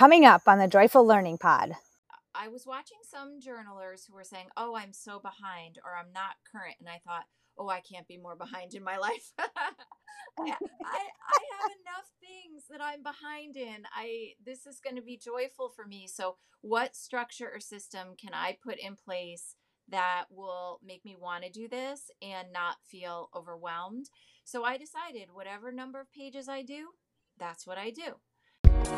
coming up on the Joyful Learning Pod. I was watching some journalers who were saying, "Oh, I'm so behind," or "I'm not current," and I thought, "Oh, I can't be more behind in my life." I, I, have enough things that I'm behind in. I this is going to be joyful for me. So, what structure or system can I put in place that will make me want to do this and not feel overwhelmed? So, I decided whatever number of pages I do, that's what I do. I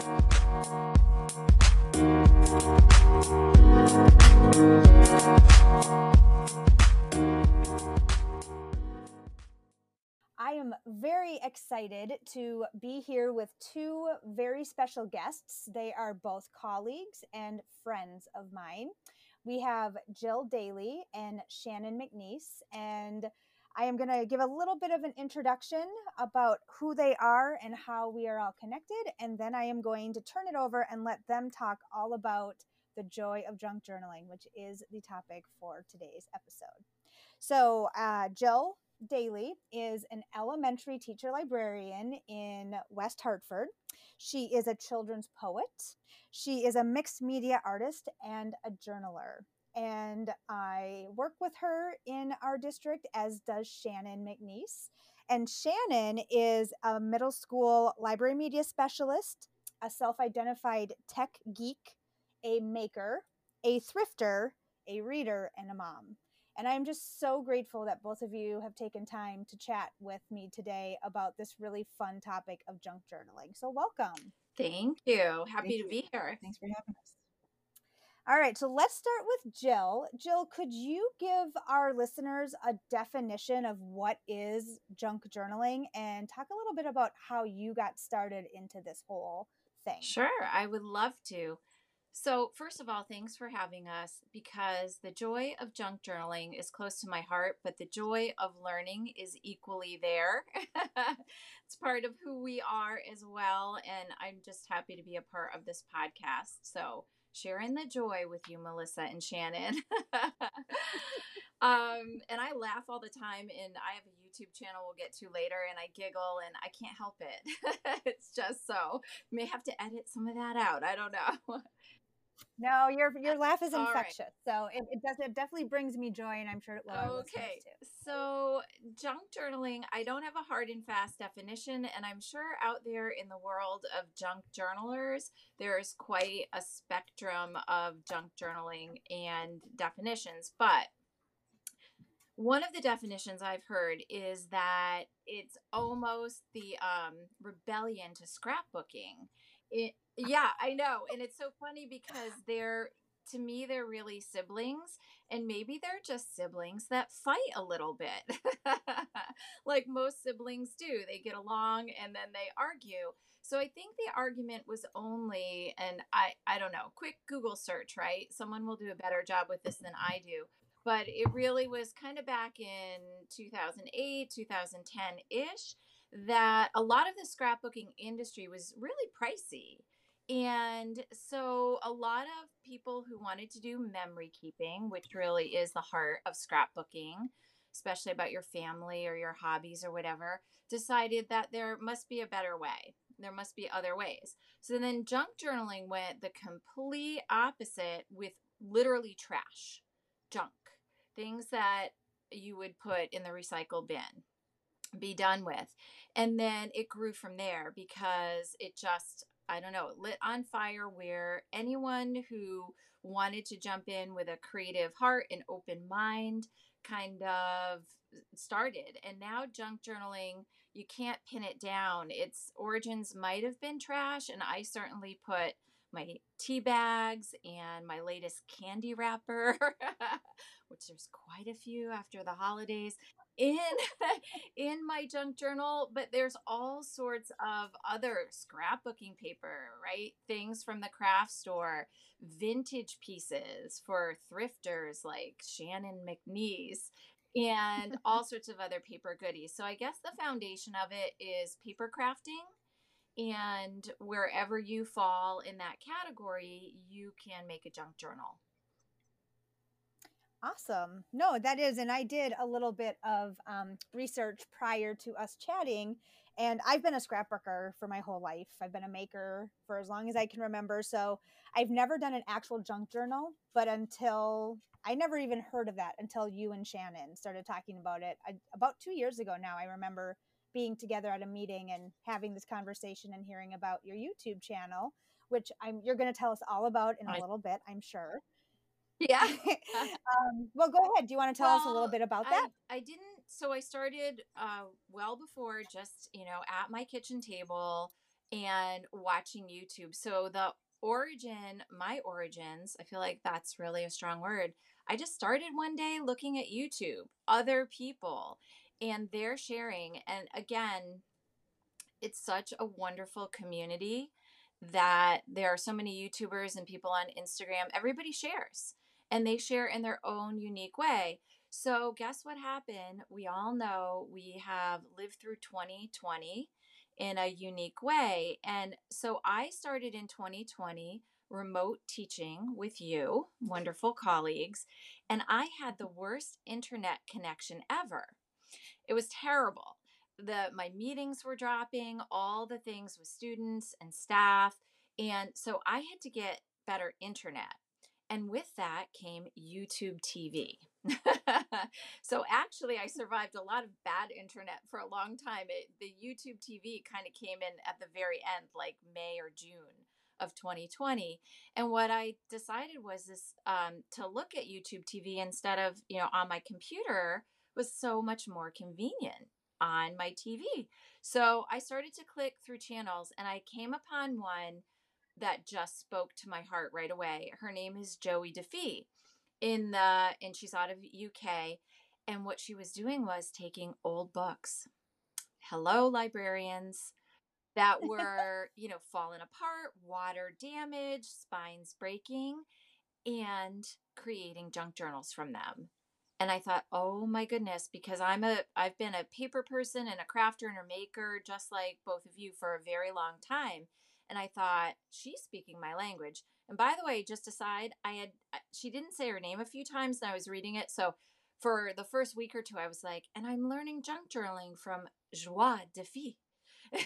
am very excited to be here with two very special guests. They are both colleagues and friends of mine. We have Jill Daley and Shannon McNeice, and I am going to give a little bit of an introduction about who they are and how we are all connected. And then I am going to turn it over and let them talk all about the joy of junk journaling, which is the topic for today's episode. So, uh, Jill Daley is an elementary teacher librarian in West Hartford. She is a children's poet. She is a mixed media artist and a journaler and I work with her in our district, as does Shannon McNeice. And Shannon is a middle school library media specialist, a self identified tech geek, a maker, a thrifter, a reader, and a mom. And I'm just so grateful that both of you have taken time to chat with me today about this really fun topic of junk journaling. So, welcome. Thank you. Happy Thank to you. be here. Thanks for having us. All right, so let's start with Jill. Jill, could you give our listeners a definition of what is junk journaling and talk a little bit about how you got started into this whole thing? Sure, I would love to. So, first of all, thanks for having us because the joy of junk journaling is close to my heart, but the joy of learning is equally there. it's part of who we are as well. And I'm just happy to be a part of this podcast. So, sharing the joy with you, Melissa and Shannon. um, and I laugh all the time, and I have a YouTube channel we'll get to later, and I giggle, and I can't help it. it's just so. May have to edit some of that out. I don't know. No, your your laugh is infectious. Right. So it, it does it definitely brings me joy and I'm sure it will. Okay. So junk journaling, I don't have a hard and fast definition, and I'm sure out there in the world of junk journalers, there's quite a spectrum of junk journaling and definitions. But one of the definitions I've heard is that it's almost the um, rebellion to scrapbooking. It, yeah, I know. And it's so funny because they're to me they're really siblings and maybe they're just siblings that fight a little bit. like most siblings do. They get along and then they argue. So I think the argument was only and I I don't know, quick Google search, right? Someone will do a better job with this than I do. But it really was kind of back in 2008, 2010-ish that a lot of the scrapbooking industry was really pricey and so, a lot of people who wanted to do memory keeping, which really is the heart of scrapbooking, especially about your family or your hobbies or whatever, decided that there must be a better way. There must be other ways. So then junk journaling went the complete opposite with literally trash, junk, things that you would put in the recycle bin, be done with. And then it grew from there because it just I don't know, lit on fire where anyone who wanted to jump in with a creative heart and open mind kind of started. And now junk journaling, you can't pin it down. Its origins might have been trash, and I certainly put my tea bags and my latest candy wrapper, which there's quite a few after the holidays, in in my junk journal but there's all sorts of other scrapbooking paper right? Things from the craft store vintage pieces for thrifters like shannon mcneice and all sorts of other paper goodies. So i guess the foundation of it is paper crafting and wherever you fall in that category you can make a junk journal Awesome. No, that is. And I did a little bit of um, research prior to us chatting. And I've been a scrapbooker for my whole life. I've been a maker for as long as I can remember. So I've never done an actual junk journal, but until I never even heard of that until you and Shannon started talking about it I, about two years ago now. I remember being together at a meeting and having this conversation and hearing about your YouTube channel, which I'm you're going to tell us all about in a little bit, I'm sure. Yeah. um, well, go ahead. Do you want to tell well, us a little bit about that? I, I didn't. So I started uh, well before, just you know, at my kitchen table and watching YouTube. So the origin, my origins, I feel like that's really a strong word. I just started one day looking at YouTube, other people, and they're sharing. And again, it's such a wonderful community that there are so many YouTubers and people on Instagram. Everybody shares and they share in their own unique way. So, guess what happened? We all know we have lived through 2020 in a unique way. And so, I started in 2020 remote teaching with you, wonderful colleagues, and I had the worst internet connection ever. It was terrible. The my meetings were dropping, all the things with students and staff, and so I had to get better internet. And with that came YouTube TV. so actually, I survived a lot of bad internet for a long time. It, the YouTube TV kind of came in at the very end, like May or June of 2020. And what I decided was this um, to look at YouTube TV instead of you know on my computer was so much more convenient on my TV. So I started to click through channels, and I came upon one that just spoke to my heart right away. Her name is Joie De Fi in the and she's out of UK and what she was doing was taking old books. Hello librarians that were, you know, falling apart, water damage, spines breaking and creating junk journals from them. And I thought, "Oh my goodness, because I'm a I've been a paper person and a crafter and a maker just like both of you for a very long time." And I thought she's speaking my language. And by the way, just aside, I had she didn't say her name a few times and I was reading it. So for the first week or two, I was like, and I'm learning junk journaling from Joie de Fille. and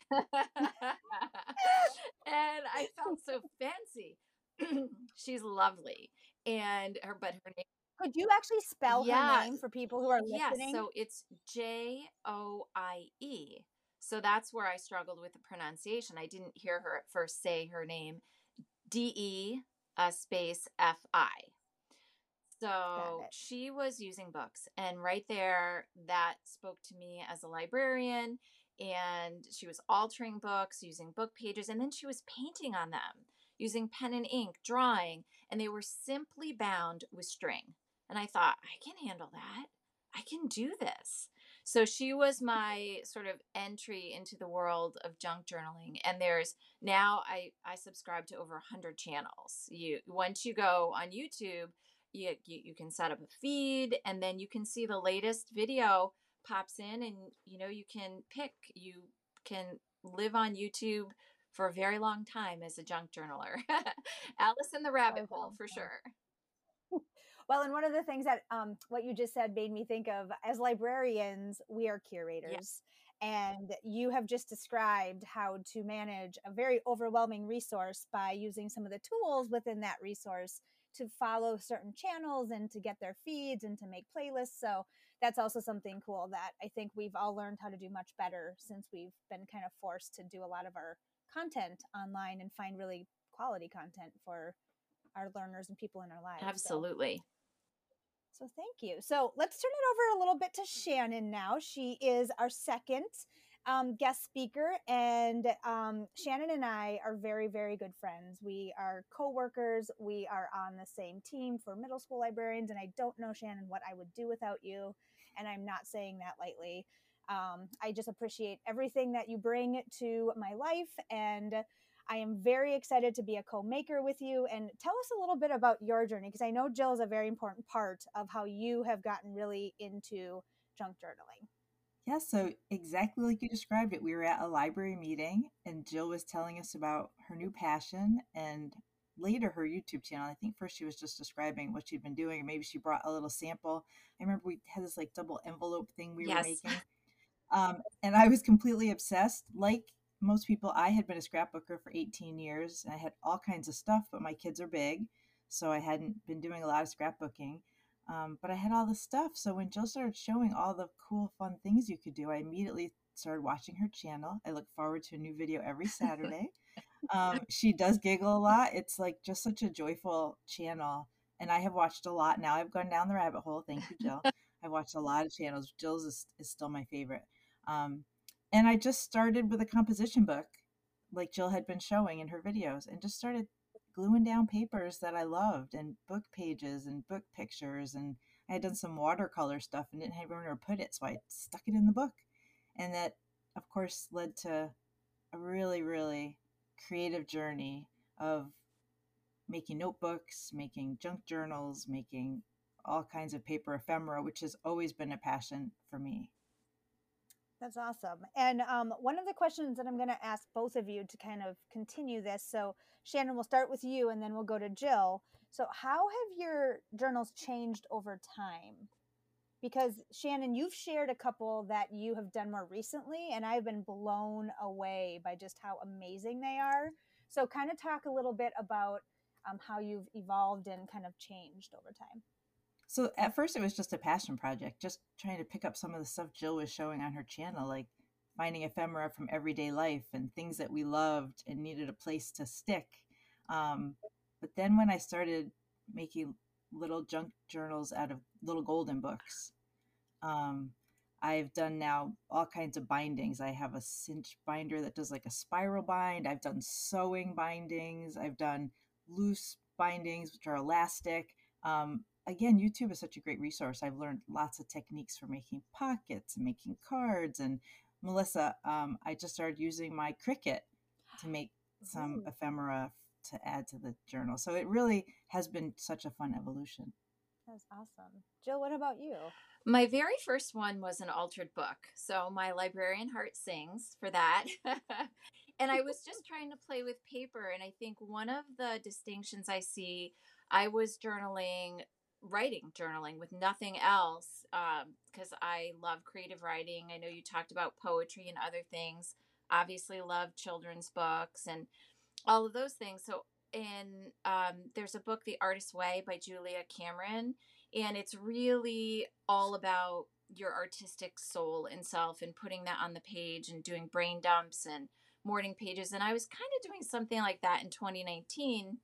I felt so fancy. she's lovely. And her but her name could you actually spell yeah. her name for people who are listening? Yeah, so it's J O I E. So that's where I struggled with the pronunciation. I didn't hear her at first say her name D E uh, space F I. So she was using books, and right there, that spoke to me as a librarian. And she was altering books using book pages, and then she was painting on them using pen and ink, drawing, and they were simply bound with string. And I thought, I can handle that. I can do this. So she was my sort of entry into the world of junk journaling. And there's now I I subscribe to over 100 channels. You once you go on YouTube, you, you you can set up a feed and then you can see the latest video pops in and you know you can pick you can live on YouTube for a very long time as a junk journaler. Alice in the rabbit hole for sure. Well, and one of the things that um, what you just said made me think of as librarians, we are curators. Yes. And you have just described how to manage a very overwhelming resource by using some of the tools within that resource to follow certain channels and to get their feeds and to make playlists. So that's also something cool that I think we've all learned how to do much better since we've been kind of forced to do a lot of our content online and find really quality content for our learners and people in our lives. Absolutely. So. So thank you. So let's turn it over a little bit to Shannon now. She is our second um, guest speaker, and um, Shannon and I are very, very good friends. We are co-workers. We are on the same team for middle school librarians, and I don't know Shannon what I would do without you, and I'm not saying that lightly. Um, I just appreciate everything that you bring to my life, and I am very excited to be a co maker with you and tell us a little bit about your journey because I know Jill is a very important part of how you have gotten really into junk journaling. Yeah, so exactly like you described it, we were at a library meeting and Jill was telling us about her new passion and later her YouTube channel. I think first she was just describing what she'd been doing, or maybe she brought a little sample. I remember we had this like double envelope thing we yes. were making. Um, and I was completely obsessed. Like most people, I had been a scrapbooker for 18 years. And I had all kinds of stuff, but my kids are big. So I hadn't been doing a lot of scrapbooking. Um, but I had all the stuff. So when Jill started showing all the cool, fun things you could do, I immediately started watching her channel. I look forward to a new video every Saturday. um, she does giggle a lot. It's like just such a joyful channel. And I have watched a lot now. I've gone down the rabbit hole. Thank you, Jill. I've watched a lot of channels. Jill's is, is still my favorite. Um, and I just started with a composition book, like Jill had been showing in her videos, and just started gluing down papers that I loved and book pages and book pictures. And I had done some watercolor stuff and didn't have anywhere to put it, so I stuck it in the book. And that, of course, led to a really, really creative journey of making notebooks, making junk journals, making all kinds of paper ephemera, which has always been a passion for me. That's awesome. And um, one of the questions that I'm going to ask both of you to kind of continue this. So, Shannon, we'll start with you and then we'll go to Jill. So, how have your journals changed over time? Because, Shannon, you've shared a couple that you have done more recently, and I've been blown away by just how amazing they are. So, kind of talk a little bit about um, how you've evolved and kind of changed over time. So at first it was just a passion project, just trying to pick up some of the stuff Jill was showing on her channel, like finding ephemera from everyday life and things that we loved and needed a place to stick. Um, but then when I started making little junk journals out of little golden books, um, I've done now all kinds of bindings. I have a cinch binder that does like a spiral bind. I've done sewing bindings. I've done loose bindings, which are elastic. Um, again, YouTube is such a great resource. I've learned lots of techniques for making pockets and making cards. And Melissa, um, I just started using my Cricut to make some Ooh. ephemera to add to the journal. So it really has been such a fun evolution. That's awesome. Jill, what about you? My very first one was an altered book. So my librarian heart sings for that. and I was just trying to play with paper. And I think one of the distinctions I see, I was journaling writing journaling with nothing else because um, I love creative writing. I know you talked about poetry and other things. Obviously, love children's books and all of those things. So, in um, there's a book, The Artist's Way by Julia Cameron, and it's really all about your artistic soul and self and putting that on the page and doing brain dumps and morning pages. And I was kind of doing something like that in 2019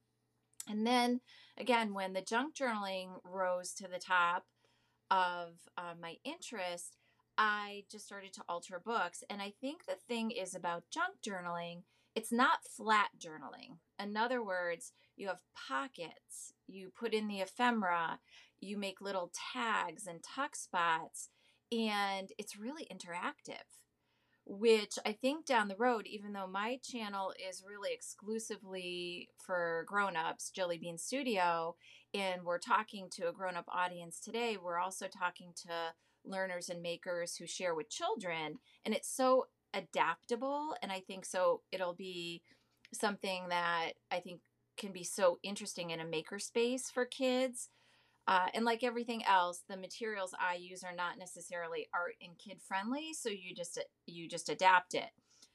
and then again, when the junk journaling rose to the top of uh, my interest, I just started to alter books. And I think the thing is about junk journaling, it's not flat journaling. In other words, you have pockets, you put in the ephemera, you make little tags and tuck spots, and it's really interactive which I think down the road, even though my channel is really exclusively for grown-ups, Jilly Bean Studio, and we're talking to a grown-up audience today, we're also talking to learners and makers who share with children, and it's so adaptable, and I think so it'll be something that I think can be so interesting in a maker space for kids uh, and like everything else, the materials I use are not necessarily art and kid friendly, so you just you just adapt it.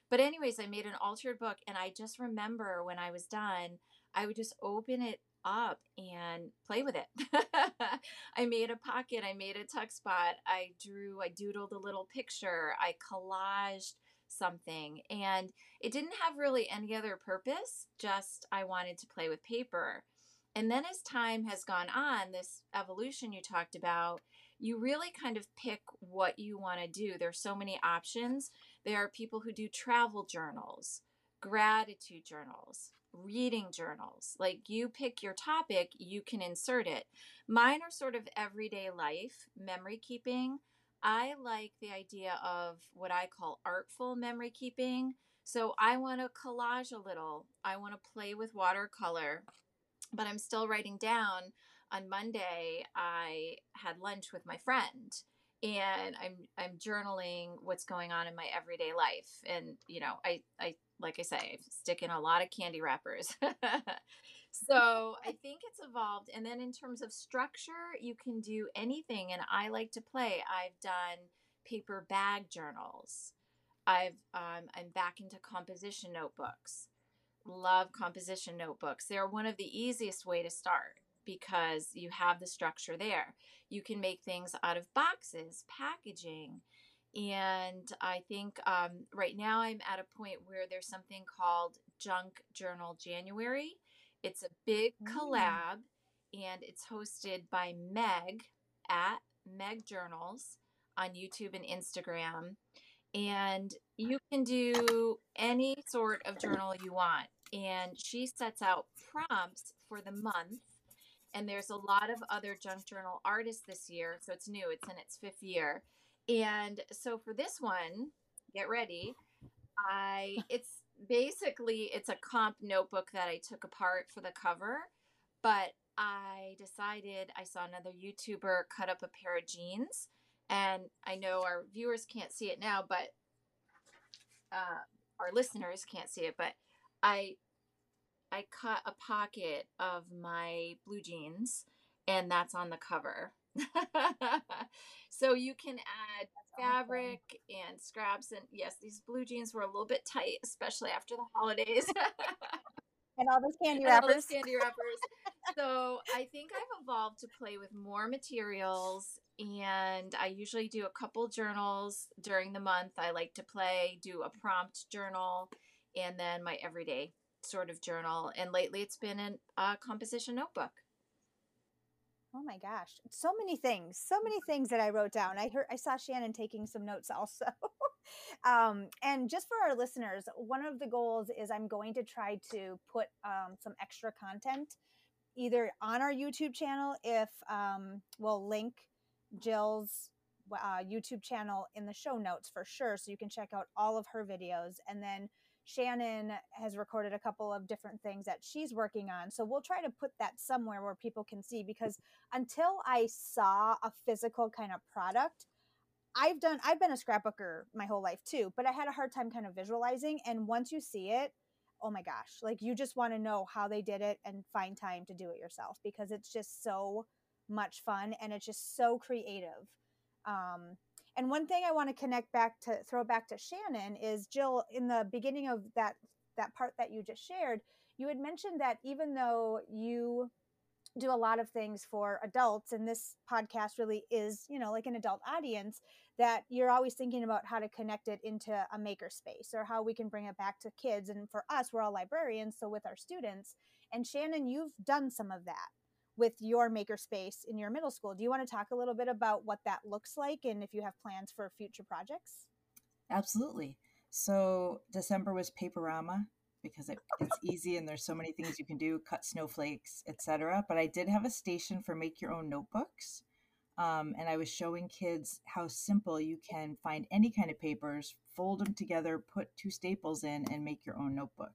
But anyways, I made an altered book, and I just remember when I was done, I would just open it up and play with it. I made a pocket, I made a tuck spot, I drew, I doodled a little picture, I collaged something, and it didn't have really any other purpose. Just I wanted to play with paper. And then as time has gone on, this evolution you talked about, you really kind of pick what you want to do. There are so many options. There are people who do travel journals, gratitude journals, reading journals. Like you pick your topic, you can insert it. Mine are sort of everyday life, memory keeping. I like the idea of what I call artful memory keeping. So I want to collage a little. I want to play with watercolor but I'm still writing down. On Monday, I had lunch with my friend and I'm I'm journaling what's going on in my everyday life. And you know, I I like I say, I stick in a lot of candy wrappers. so I think it's evolved. And then in terms of structure, you can do anything. And I like to play. I've done paper bag journals. I've um, I'm back into composition notebooks. Love composition notebooks. They're one of the easiest way to start because you have the structure there. You can make things out of boxes, packaging, and I think um, right now I'm at a point where there's something called Junk Journal January. It's a big mm. collab, and it's hosted by Meg at Meg Journals on YouTube and Instagram. And you can do any sort of journal you want. And she sets out prompts for the month. And there's a lot of other junk journal artists this year. So it's new, it's in its fifth year. And so for this one, get ready. I it's basically it's a comp notebook that I took apart for the cover, but I decided I saw another YouTuber cut up a pair of jeans and I know our viewers can't see it now, but uh, our listeners can't see it, but I I cut a pocket of my blue jeans, and that's on the cover. so you can add fabric awesome. and scraps, and yes, these blue jeans were a little bit tight, especially after the holidays. and all those candy wrappers. all those candy wrappers. so I think I've evolved to play with more materials and I usually do a couple journals during the month. I like to play, do a prompt journal, and then my everyday sort of journal. And lately it's been a composition notebook. Oh my gosh, so many things, so many things that I wrote down. I heard, I saw Shannon taking some notes also. um, and just for our listeners, one of the goals is I'm going to try to put um, some extra content either on our YouTube channel if um, we'll link Jill's uh, YouTube channel in the show notes for sure. So you can check out all of her videos. And then Shannon has recorded a couple of different things that she's working on. So we'll try to put that somewhere where people can see because until I saw a physical kind of product, I've done, I've been a scrapbooker my whole life too, but I had a hard time kind of visualizing. And once you see it, oh my gosh, like you just want to know how they did it and find time to do it yourself because it's just so much fun and it's just so creative. Um, and one thing I want to connect back to throw back to Shannon is Jill in the beginning of that that part that you just shared, you had mentioned that even though you do a lot of things for adults and this podcast really is, you know, like an adult audience that you're always thinking about how to connect it into a maker space or how we can bring it back to kids. And for us we're all librarians so with our students. And Shannon you've done some of that with your makerspace in your middle school. Do you want to talk a little bit about what that looks like and if you have plans for future projects? Absolutely. So December was Paperama because it, it's easy and there's so many things you can do, cut snowflakes, etc. But I did have a station for make your own notebooks. Um, and I was showing kids how simple you can find any kind of papers, fold them together, put two staples in, and make your own notebook.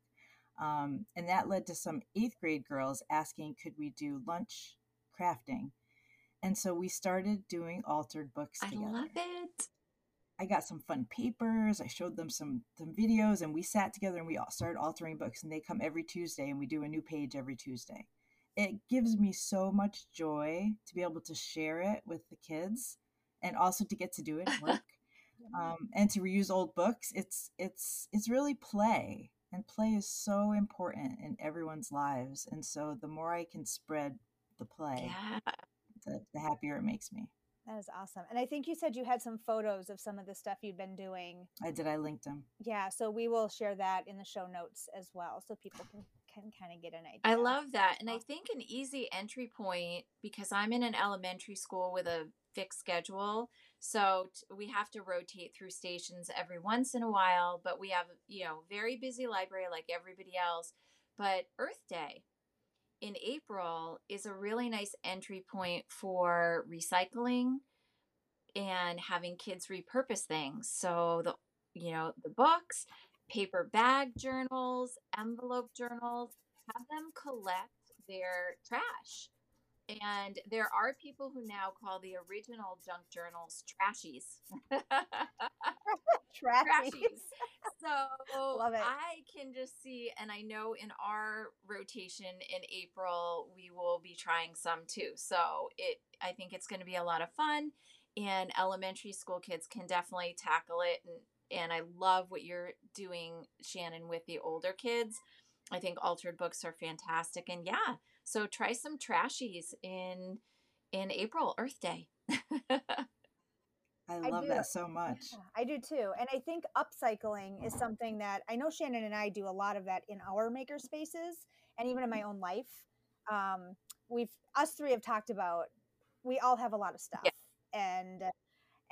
Um, and that led to some eighth grade girls asking, could we do lunch crafting? And so we started doing altered books together. I love it. I got some fun papers. I showed them some some videos, and we sat together and we all started altering books. And they come every Tuesday, and we do a new page every Tuesday. It gives me so much joy to be able to share it with the kids, and also to get to do it at work, um, and to reuse old books. It's it's it's really play, and play is so important in everyone's lives and so the more i can spread the play yeah. the, the happier it makes me that is awesome and i think you said you had some photos of some of the stuff you'd been doing i did i linked them yeah so we will share that in the show notes as well so people can can kind of get an idea. I love that. And I think an easy entry point because I'm in an elementary school with a fixed schedule. So t- we have to rotate through stations every once in a while, but we have, you know, very busy library like everybody else. But Earth Day in April is a really nice entry point for recycling and having kids repurpose things. So the you know, the books, paper bag journals, envelope journals, have them collect their trash and there are people who now call the original junk journals trashies. trashies. So I can just see, and I know in our rotation in April, we will be trying some too. So it, I think it's going to be a lot of fun. and elementary school kids can definitely tackle it and and I love what you're doing Shannon with the older kids. I think altered books are fantastic and yeah, so try some trashies in in April Earth Day. I love I that so much. Yeah, I do too. And I think upcycling is something that I know Shannon and I do a lot of that in our maker spaces and even in my own life. Um, we've us three have talked about we all have a lot of stuff yeah. and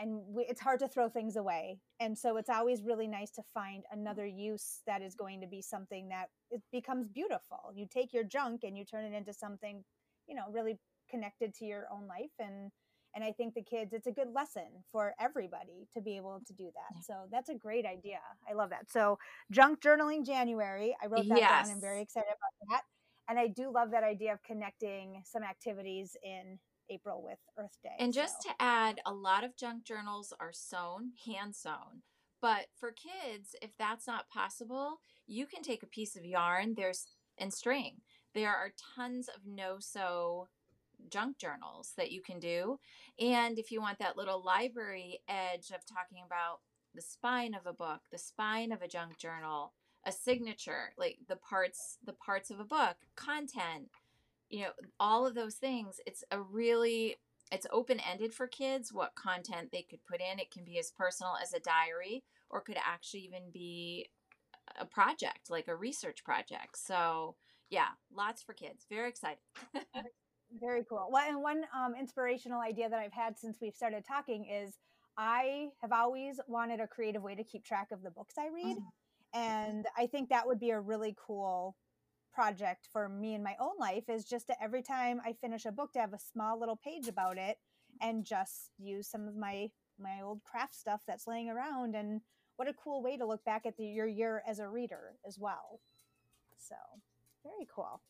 and we, it's hard to throw things away. And so it's mm-hmm. always really nice to find another use that is going to be something that it becomes beautiful. You take your junk and you turn it into something you know really connected to your own life. And and i think the kids it's a good lesson for everybody to be able to do that. So that's a great idea. I love that. So junk journaling january i wrote that yes. down. I'm very excited about that. And i do love that idea of connecting some activities in april with earth day and just so. to add a lot of junk journals are sewn hand sewn but for kids if that's not possible you can take a piece of yarn there's and string there are tons of no sew junk journals that you can do. And if you want that little library edge of talking about the spine of a book, the spine of a junk journal, a signature, like the parts the parts of a book, content, you know, all of those things, it's a really it's open-ended for kids what content they could put in. It can be as personal as a diary or could actually even be a project, like a research project. So, yeah, lots for kids. Very excited. Very cool. Well, and one um, inspirational idea that I've had since we've started talking is I have always wanted a creative way to keep track of the books I read. Mm-hmm. And I think that would be a really cool project for me in my own life is just to every time I finish a book to have a small little page about it and just use some of my my old craft stuff that's laying around and what a cool way to look back at the, your year as a reader as well. So, very cool.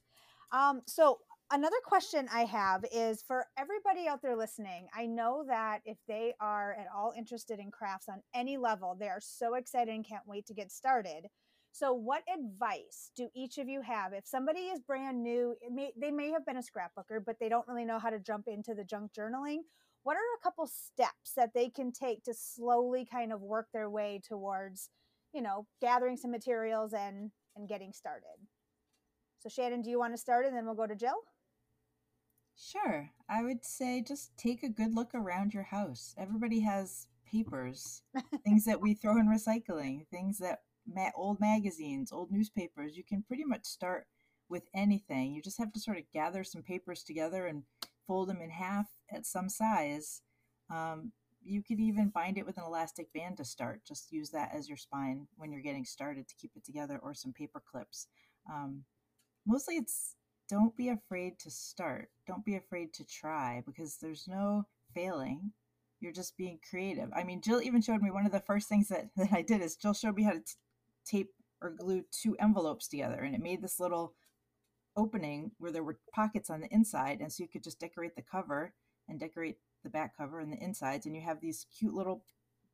Um, so another question I have is for everybody out there listening. I know that if they are at all interested in crafts on any level, they are so excited and can't wait to get started. So, what advice do each of you have if somebody is brand new? May, they may have been a scrapbooker, but they don't really know how to jump into the junk journaling. What are a couple steps that they can take to slowly kind of work their way towards, you know, gathering some materials and and getting started? So, Shannon, do you want to start, and then we'll go to Jill? Sure. I would say just take a good look around your house. Everybody has papers, things that we throw in recycling, things that ma- old magazines, old newspapers. You can pretty much start with anything. You just have to sort of gather some papers together and fold them in half at some size. Um, you could even bind it with an elastic band to start. Just use that as your spine when you're getting started to keep it together, or some paper clips. Um, mostly it's don't be afraid to start. Don't be afraid to try because there's no failing. You're just being creative. I mean, Jill even showed me one of the first things that, that I did is Jill showed me how to t- tape or glue two envelopes together and it made this little opening where there were pockets on the inside and so you could just decorate the cover and decorate the back cover and the insides and you have these cute little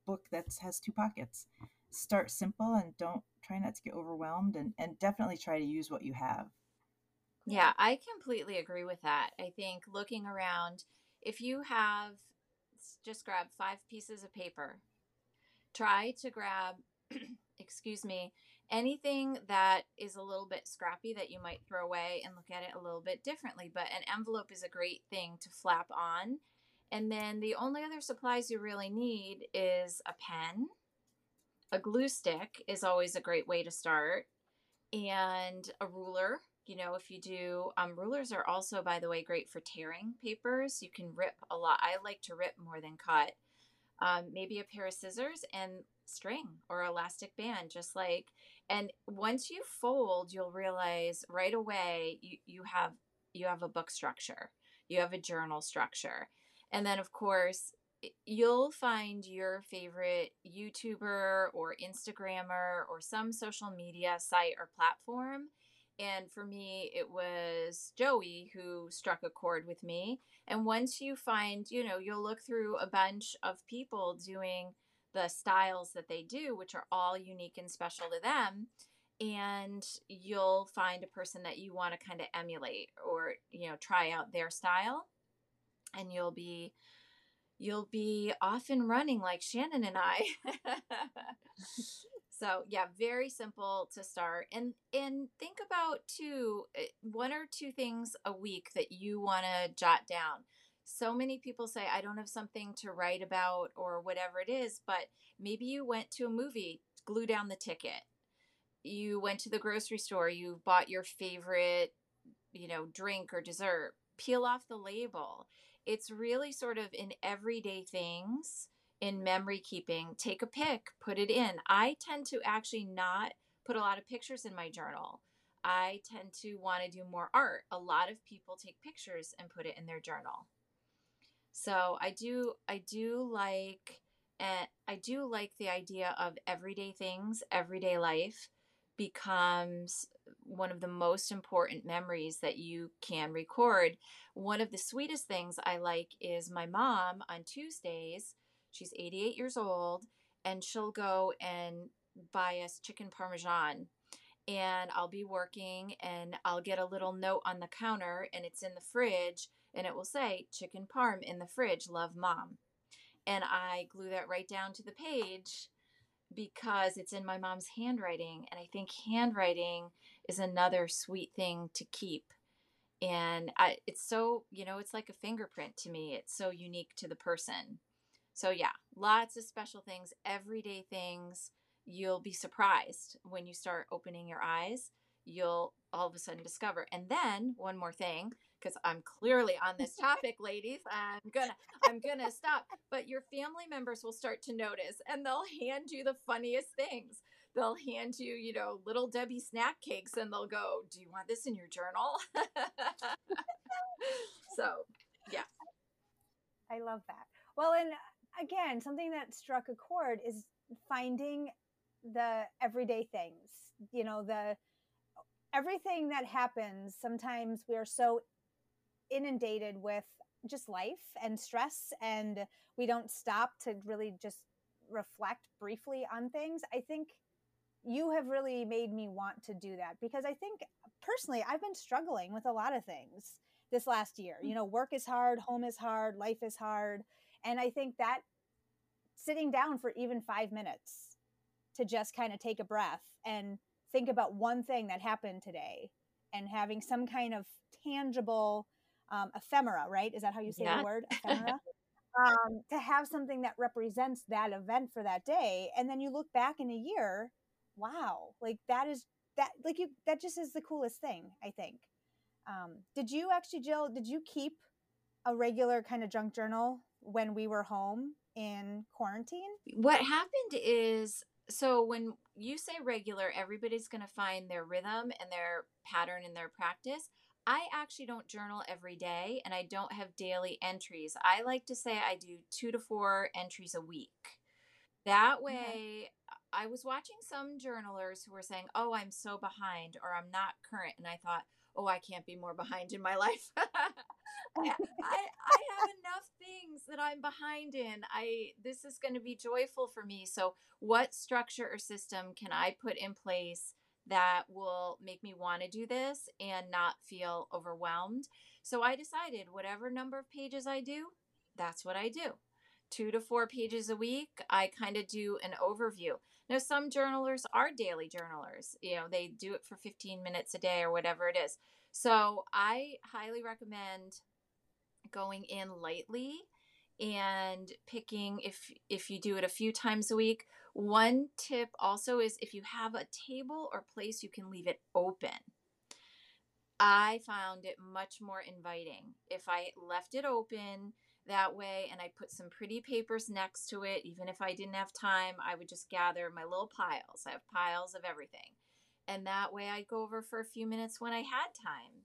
book that has two pockets start simple and don't try not to get overwhelmed and, and definitely try to use what you have yeah, I completely agree with that. I think looking around, if you have just grab five pieces of paper, try to grab, excuse me, anything that is a little bit scrappy that you might throw away and look at it a little bit differently. But an envelope is a great thing to flap on. And then the only other supplies you really need is a pen. A glue stick is always a great way to start, and a ruler you know, if you do, um, rulers are also, by the way, great for tearing papers. You can rip a lot. I like to rip more than cut. Um, maybe a pair of scissors and string or elastic band, just like, and once you fold, you'll realize right away you, you have, you have a book structure, you have a journal structure. And then of course, you'll find your favorite YouTuber or Instagrammer or some social media site or platform and for me, it was Joie who struck a chord with me. And once you find, you know, you'll look through a bunch of people doing the styles that they do, which are all unique and special to them. And you'll find a person that you want to kind of emulate or, you know, try out their style. And you'll be you'll be off and running like Shannon and I. so yeah, very simple to start. And and think about too eh, one or two things a week that you want to jot down. So many people say I don't have something to write about or whatever it is, but maybe you went to a movie, glue down the ticket. You went to the grocery store, you bought your favorite, you know, drink or dessert. Peel off the label it's really sort of in everyday things in memory keeping. Take a pic, put it in. I tend to actually not put a lot of pictures in my journal. I tend to want to do more art. A lot of people take pictures and put it in their journal. So I do I do like and I do like the idea of everyday things, everyday life becomes one of the most important memories that you can record. One of the sweetest things I like is my mom on Tuesdays, she's 88 years old, and she'll go and buy us chicken parmesan. And I'll be working and I'll get a little note on the counter and it's in the fridge and it will say chicken parm in the fridge, love mom. And I glue that right down to the page because it's in my mom's handwriting. And I think handwriting is another sweet thing to keep. And I, it's so, you know, it's like a fingerprint to me. It's so unique to the person. So, yeah, lots of special things, everyday things. You'll be surprised when you start opening your eyes. You'll all of a sudden discover. And then, one more thing because I'm clearly on this topic, ladies. I'm gonna I'm gonna stop. But your family members will start to notice and they'll hand you the funniest things. They'll hand you, you know, little Debbie snack cakes and they'll go, Do you want this in your journal? so yeah. I love that. Well, and uh, again, something that struck a chord is finding the everyday things. You know, the everything that happens, sometimes we are so inundated with just life and stress and we don't stop to really just reflect briefly on things i think you have really made me want to do that because i think personally i've been struggling with a lot of things this last year you mm. know work is hard home is hard life is hard and i think that sitting down for even 5 minutes to just kind of take a breath and think about one thing that happened today and having some kind of tangible um, ephemera, right? Is that how you say yeah. the word? Ephemera. um, to have something that represents that event for that day. And then you look back in a year, wow, like that is that, like you, that just is the coolest thing, I think. Um, did you actually, Jill, did you keep a regular kind of junk journal when we were home in quarantine? What happened is so when you say regular, everybody's going to find their rhythm and their pattern in their practice. I actually don't journal every day and I don't have daily entries. I like to say I do two to four entries a week. That way, I was watching some journalers who were saying, Oh, I'm so behind or I'm not current. And I thought, Oh, I can't be more behind in my life. I, I, I have enough things that I'm behind in. I this is going to be joyful for me. So, what structure or system can I put in place that will make me want to do this and not feel overwhelmed. So I decided whatever number of pages I do, that's what I do. Two to four pages a week, I kind of do an overview. Now, some journalers are daily journalers, you know, they do it for 15 minutes a day or whatever it is. So I highly recommend going in lightly and picking if if you do it a few times a week one tip also is if you have a table or place you can leave it open. I found it much more inviting. If i left it open that way and i put some pretty papers next to it even if i didn't have time i would just gather my little piles. I have piles of everything. And that way i'd go over for a few minutes when i had time.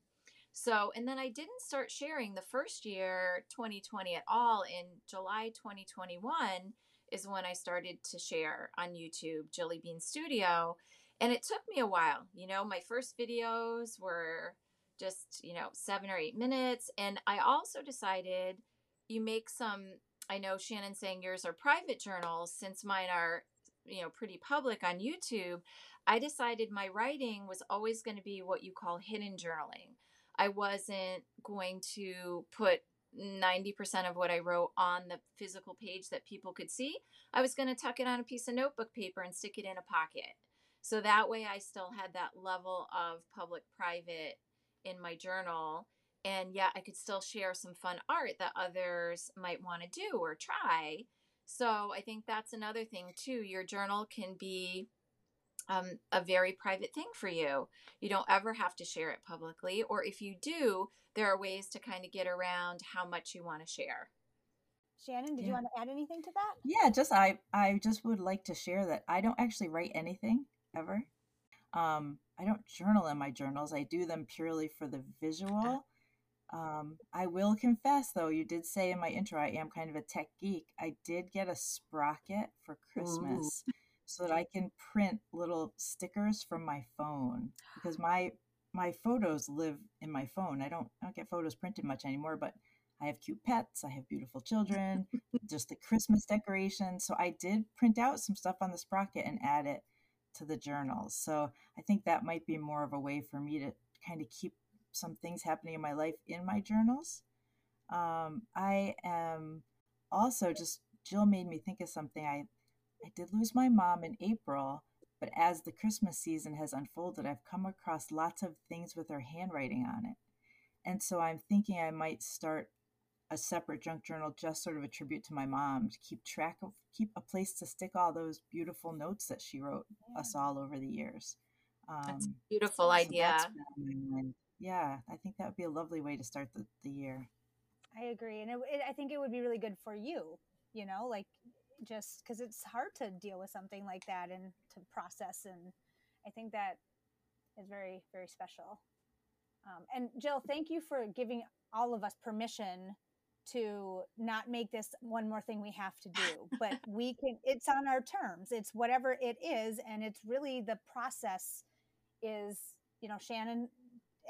So, and then I didn't start sharing the first year, 2020, at all. In July 2021 is when I started to share on YouTube, Jilly Bean Studio. And it took me a while. You know, my first videos were just, you know, seven or eight minutes. And I also decided you make some, I know Shannon saying yours are private journals, since mine are, you know, pretty public on YouTube. I decided my writing was always going to be what you call hidden journaling I wasn't going to put 90% of what I wrote on the physical page that people could see, I was going to tuck it on a piece of notebook paper and stick it in a pocket. So that way I still had that level of public private in my journal. And yet I could still share some fun art that others might want to do or try. So I think that's another thing too. Your journal can be um, a very private thing for you. You don't ever have to share it publicly. Or if you do, there are ways to kind of get around how much you want to share. Shannon, did yeah. you want to add anything to that? Yeah, just I I just would like to share that I don't actually write anything ever. Um, I don't journal in my journals. I do them purely for the visual. Um, I will confess, though, you did say in my intro I am kind of a tech geek. I did get a sprocket for Christmas. So that I can print little stickers from my phone because my my photos live in my phone. I don't I don't get photos printed much anymore, but I have cute pets, I have beautiful children, just the Christmas decorations. So I did print out some stuff on the sprocket and add it to the journals. So I think that might be more of a way for me to kind of keep some things happening in my life in my journals. Um, I am also just Jill made me think of something. I I did lose my mom in April, but as the Christmas season has unfolded, I've come across lots of things with her handwriting on it. And so I'm thinking I might start a separate junk journal just sort of a tribute to my mom to keep track of keep a place to stick all those beautiful notes that she wrote yeah. us all over the years um, that's a beautiful so idea yeah i think that would be a lovely way to start the, the year i agree and it, it, i think it would be really good for you you know like just because it's hard to deal with something like that and to process and i think that is very very special. Um, and jill thank you for giving all of us permission to not make this one more thing we have to do but we can it's on our terms. It's whatever it is and it's really the process is you know shannon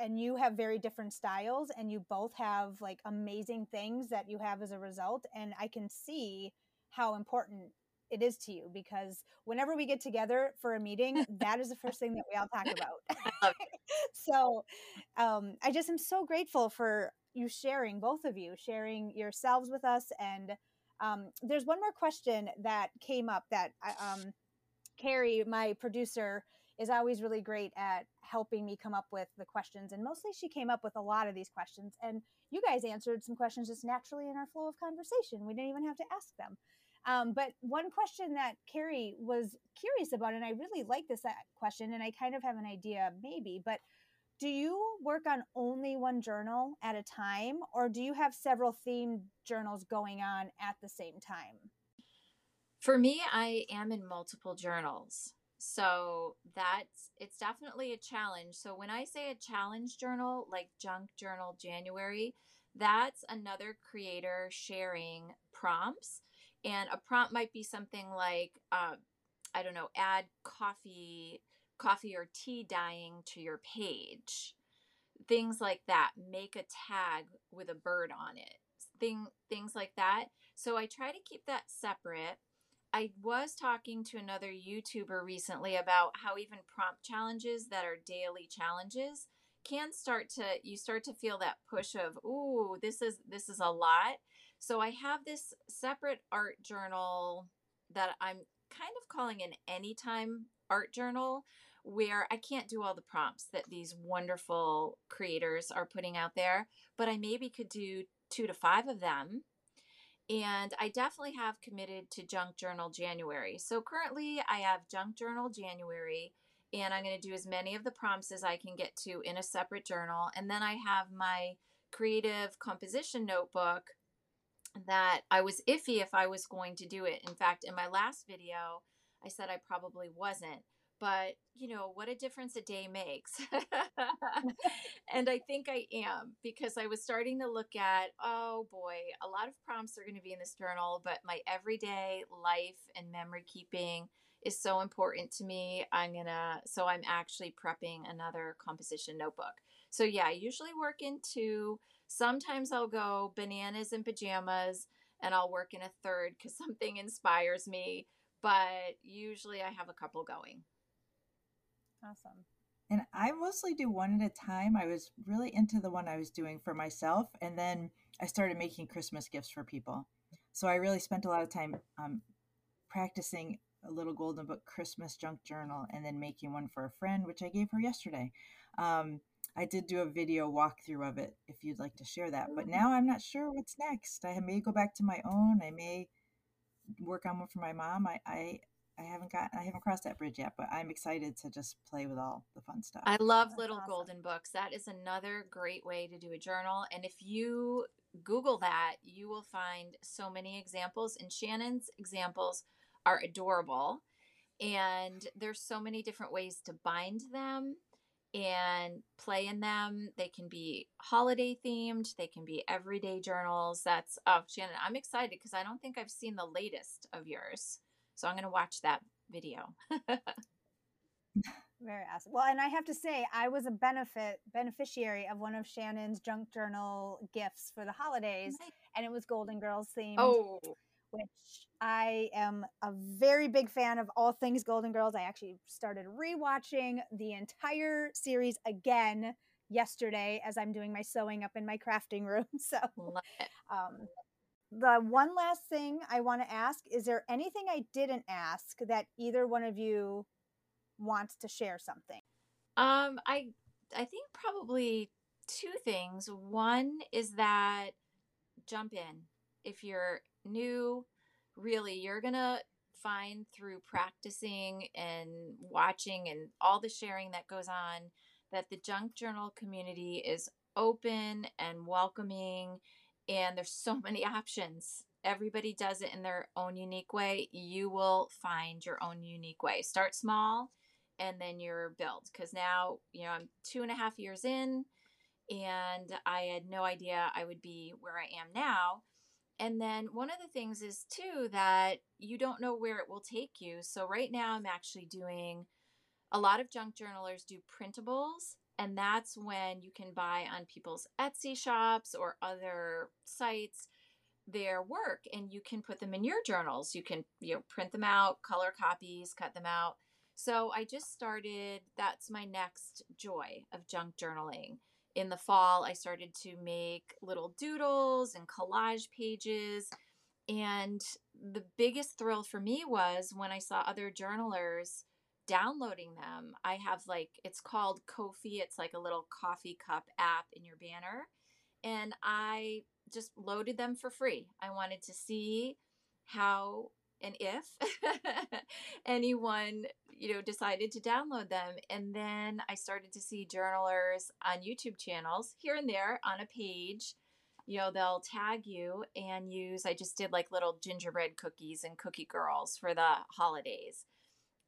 and you have very different styles and you both have like amazing things that you have as a result and i can see how important it is to you because whenever we get together for a meeting, that is the first thing that we all talk about. so um, I just am so grateful for you sharing, both of you, sharing yourselves with us. And um, there's one more question that came up that um, Carrie, my producer, is always really great at helping me come up with the questions. And mostly she came up with a lot of these questions. And you guys answered some questions just naturally in our flow of conversation. We didn't even have to ask them. Um, but one question that Carrie was curious about, and I really like this uh, question, and I kind of have an idea maybe, but do you work on only one journal at a time, or do you have several themed journals going on at the same time? For me, I am in multiple journals. So that's it's definitely a challenge. So when I say a challenge journal like Junk Journal January, that's another creator sharing prompts and a prompt might be something like uh, i don't know add coffee coffee or tea dyeing to your page. Things like that. Make a tag with a bird on it. Thing things like that. So i try to keep that separate. I was talking to another youtuber recently about how even prompt challenges that are daily challenges can start to you start to feel that push of ooh this is this is a lot so I have this separate art journal that I'm kind of calling an anytime art journal where I can't do all the prompts that these wonderful creators are putting out there, but I maybe could do two to five of them. And I definitely have committed to Junk Journal January. So currently I have Junk Journal January, and I'm going to do as many of the prompts as I can get to in a separate journal. And then I have my creative composition notebook that I was iffy if I was going to do it. In fact, in my last video, I said I probably wasn't. But, you know, what a difference a day makes. and I think I am because I was starting to look at, oh boy, a lot of prompts are going to be in this journal, but my everyday life and memory keeping is so important to me. I'm going to, so I'm actually prepping another composition notebook. So, yeah, I usually work into Sometimes I'll go bananas and pajamas and I'll work in a third because something inspires me. But usually I have a couple going. Awesome. And I mostly do one at a time. I was really into the one I was doing for myself. And then I started making Christmas gifts for people. So I really spent a lot of time um, practicing a little golden book Christmas junk journal and then making one for a friend, which I gave her yesterday. Um, I did do a video walkthrough of it if you'd like to share that. But Mm-hmm. now I'm not sure what's next. I may go back to my own. I may work on one for my mom. I, I I haven't got I haven't crossed that bridge yet, but I'm excited to just play with all the fun stuff. I love That's little awesome. golden books. That is another great way to do a journal. And if you Google that, you will find so many examples. And Shannon's examples are adorable. And there's so many different ways to bind them and play in them. They can be holiday themed, they can be everyday journals. That's oh Shannon, I'm excited because I don't think I've seen the latest of yours. So I'm gonna watch that video. Very awesome. Well, and I have to say, I was a benefit beneficiary of one of Shannon's junk journal gifts for the holidays, and it was Golden Girls themed. Oh, which I am a very big fan of all things Golden Girls. I actually started rewatching the entire series again yesterday as I'm doing my sewing up in my crafting room. So, um, the one last thing I want to ask is there anything I didn't ask that either one of you wants to share something? Um, I I think probably two things. One is that jump in. If you're new, really you're gonna find through practicing and watching and all the sharing that goes on that the junk journal community is open and welcoming and there's so many options. Everybody does it in their own unique way. You will find your own unique way. Start small and then you're built because now you know i'm two and a half years in and i had no idea i would be where i am now and then one of the things is too that you don't know where it will take you. So right now i'm actually doing a lot of junk journalers do printables and that's when you can buy on people's etsy shops or other sites their work and you can put them in your journals. You can you know print them out color copies cut them out. So I just started, that's my next joy of junk journaling. In the fall, I started to make little doodles and collage pages. And the biggest thrill for me was when I saw other journalers downloading them. I have like, it's called Ko-fi, it's like a little coffee cup app in your banner. And I just loaded them for free. I wanted to see how and if anyone you know decided to download them. And then i started to see journalers on youtube channels here and there on a page you know they'll tag you and use i just did like little gingerbread cookies and cookie girls for the holidays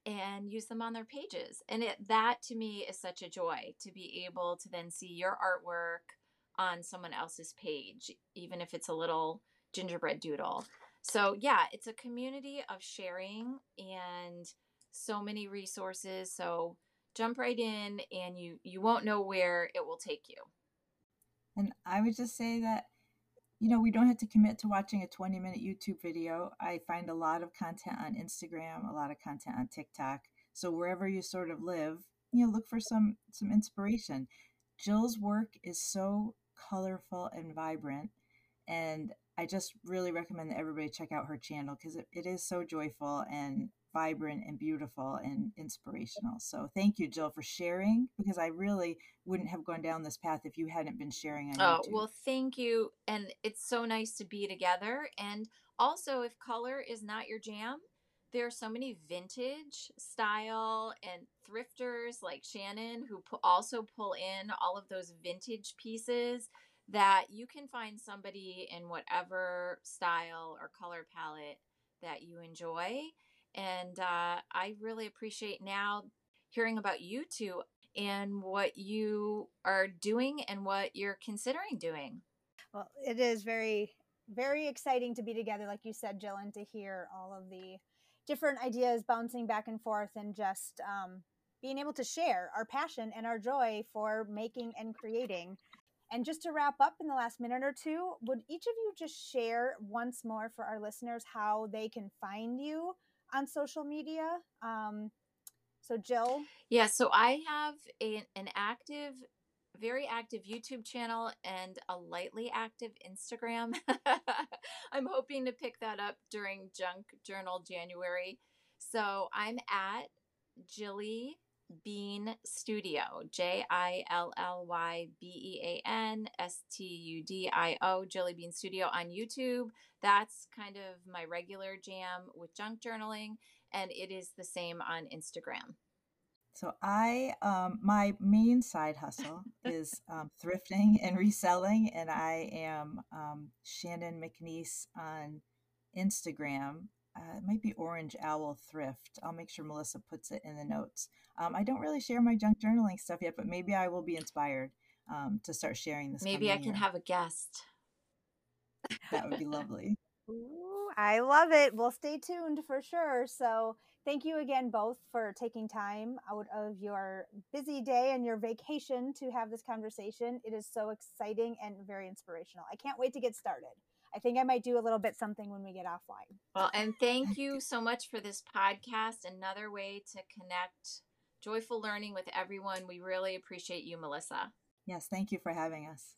and use them on their pages. And it that to me is such a joy to be able to then see your artwork on someone else's page even if it's a little gingerbread doodle so yeah it's a community of sharing and so many resources so jump right in and you you won't know where it will take you And I would just say that, you know, we don't have to commit to watching a 20 minute YouTube video. I find a lot of content on Instagram, a lot of content on TikTok. So wherever you sort of live, you know, look for some some inspiration. Jill's work is so colorful and vibrant. And I just really recommend that everybody check out her channel because it, it is so joyful and vibrant and beautiful and inspirational. So thank you, Jill, for sharing because I really wouldn't have gone down this path if you hadn't been sharing on Oh, YouTube. well, thank you. And it's so nice to be together. And also, if color is not your jam, there are so many vintage style and thrifters like Shannon who also pull in all of those vintage pieces that you can find somebody in whatever style or color palette that you enjoy. And uh, I really appreciate now hearing about you two and what you are doing and what you're considering doing. Well, it is very, very exciting to be together, like you said, Jill, and to hear all of the different ideas bouncing back and forth and just um, being able to share our passion and our joy for making and creating. And just to wrap up in the last minute or two, would each of you just share once more for our listeners how they can find you on social media? Um, So, Jill? Yeah, so I have a, an active, very active YouTube channel and a lightly active Instagram. I'm hoping to pick that up during Junk Journal January. So I'm at Jilly Bean Studio, J I L L Y B E A N S T U D I O, Jilly Bean Studio on YouTube. That's kind of my regular jam with junk journaling, and it is the same on Instagram. So I, um, my main side hustle is um, thrifting and reselling, and I am um, Shannon McNeice on Instagram uh, it might be Orange Owl Thrift. I'll make sure Melissa puts it in the notes. Um, I don't really share my junk journaling stuff yet, but maybe I will be inspired um, to start sharing this. Maybe I can year. have a guest. That would be lovely. Ooh, I love it. We'll stay tuned for sure. So, thank you again both for taking time out of your busy day and your vacation to have this conversation. It is so exciting and very inspirational. I can't wait to get started. I think I might do a little bit something when we get offline. Well, and thank you so much for this podcast. Another way to connect joyful learning with everyone. We really appreciate you, Melissa. Yes, thank you for having us.